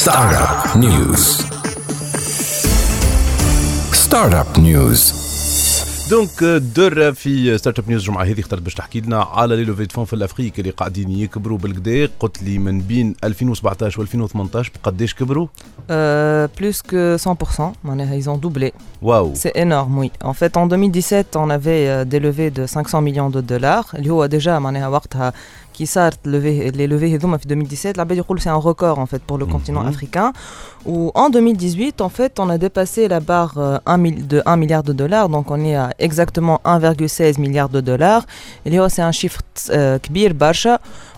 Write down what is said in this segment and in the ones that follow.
Startup News. Startup News. دونك درة في ستارت اب نيوز الجمعة هذه اخترت باش تحكي لنا على لي لوفي فون في الافريق اللي قاعدين يكبروا بالكدا قلت لي من بين 2017 و 2018 بقداش كبروا؟ Euh, plus que 100%, معناها, ils ont doublé. واو C'est énorme, oui. En fait, en 2017, on avait euh, des levées de 500 millions de dollars. اللي هو déjà معناها وقتها qui sortent les levées Hedouma en 2017, la c'est un record en fait pour le mhm. continent africain. Où en 2018 en fait on a dépassé la barre euh, de 1 milliard de dollars. Donc on est à exactement 1,16 milliard de dollars. Et c'est un chiffre euh, kbir barsha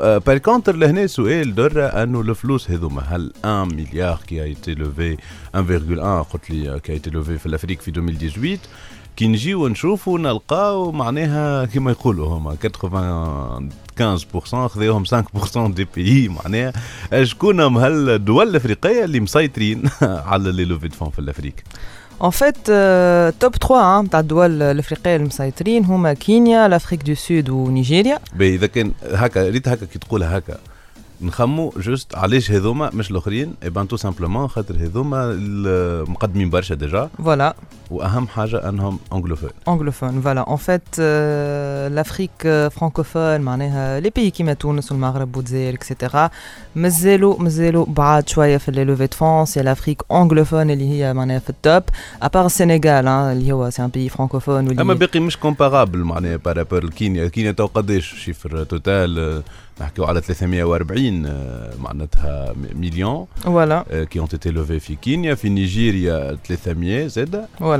بار كونتر لهنا سؤال دره انه الفلوس هذوما هل 1 مليار كي ايتي لوفي 1,1 قلت لي كي ايتي لوفي في الافريق في 2018 كي نجيو نشوفوا نلقاو معناها كما يقولوا هما 95% خذيوهم 5% دي بي معناها شكون هم هالدول الافريقيه اللي مسيطرين على لي لوفي دو فون في الافريق En fait, euh, top 3 hein, تاع الدول الافريقيه المسيطرين هما كينيا، الافريق دو سود ونيجيريا. باهي إذا كان هكا ريت هكا كي تقولها هكا. نخمو جوست علاش هذوما مش الآخرين؟ ايبان تو سامبلومون خاطر هذوما مقدمين برشا ديجا Voilà, وأهم حاجة أنهم أنجلوفون. en fait, euh, l'Afrique euh, francophone, معناها les pays كيما تونس والمغرب والجزائر etc. مازالوا مازالوا بعاد شوية في لي لوفي دو فون سي l'Afrique anglophone اللي هي معناها في التوب ابار السنغال اللي هو سي ان بي فرانكوفون واللي أما باقي مش كومبارابل معناها بارابور كينيا كينيا تو قداش شيفر توتال آه، نحكيو على 340 آه، معناتها مليون voilà. كي اون تيتي لوفي في كينيا. في نيجيريا 300 زاد. Voilà.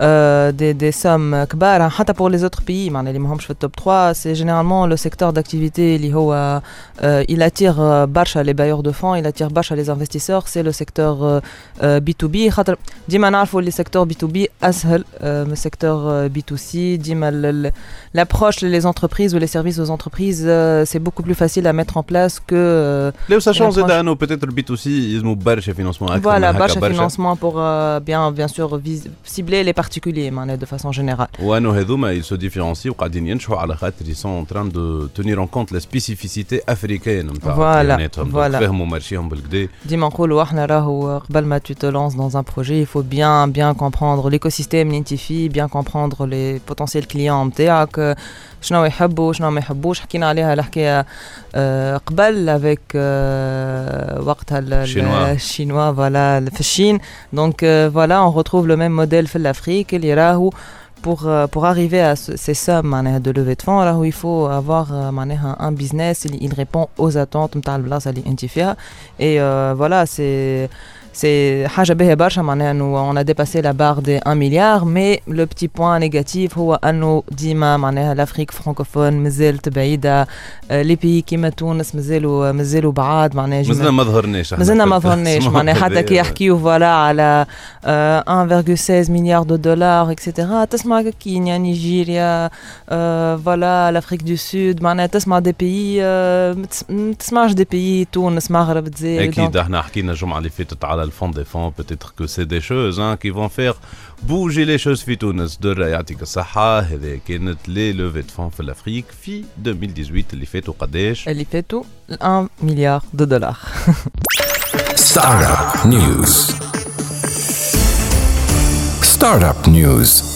Euh, des, des, sommes kbar, hein, pour les autres pays, les je top 3, c'est généralement le secteur d'activité, euh, euh, il attire euh, les bailleurs de fonds, il attire barcha les investisseurs, c'est le secteur B2B. Dima na'arfou les secteurs B2B, ashel, le secteur B2C, euh, l'approche les entreprises ou les services aux entreprises, c'est beaucoup plus facile à mettre en place que... Là sachant, peut-être le B2C, ils ont barcha financement. Voilà, barcha financement pour bien, bien sûr vis- cibler les parties معناها de façon générale. وانه هذوما يسو ديفيرونسي وقاعدين ينجحوا على خاطر يسون تران دو تونير اون كونت لا سبيسيفيسيتي افريكان نتاع Voilà, كياناتهم. دونك voilà. فهموا مارشيهم بالكدا ديما نقولوا احنا راهو قبل ما tu te lances dans un projet, il faut bien bien comprendre l'écosystème اللي انت فيه, bien comprendre les potentiels clients نتاعك, شنو يحبوا شنو ما يحبوش حكينا عليها الحكايه آه، قبل avec آه، وقتها ال- ال- Chinois. الشينوا فوالا في الشين دونك فوالا on retrouve le même modèle في l'Afrique اللي راهو pour, euh, pour arriver à ces sommes de levée de fonds, il faut avoir euh, un, business, il, répond aux attentes et euh, voilà, c'est c'est حاجه باهيه برشا معناها انه on a dépassé la barre des 1 milliard mais le petit point négatif هو انه ديما معناها l'Afrique francophone مازالت بعيده آه، les pays كيما تونس مازالوا مازالوا بعاد معناها جينا- مازلنا ما ظهرناش احنا مازلنا في ما الاسم ظهرناش معناها حتى هذايا. كي يحكيو فوالا على آه، 1,16 مليار دو دولار اكسيتيرا تسمع كينيا نيجيريا آه، فوالا الافريك دو سود معناها تسمع دي بيي آه، ما تس- ما تسمعش دي بيي تونس مغرب الجزائر اكيد دونك- احنا حكينا الجمعه اللي فاتت على الفون دي فون بوتيتر كو سي دي شوز كي فون فير بوجي لي شوز في تونس درة يعطيك الصحة هذه كانت لي لوفي دو فون في الافريق في 2018 اللي فاتوا قداش اللي فاتوا 1 مليار دو دولار Startup News. Startup News.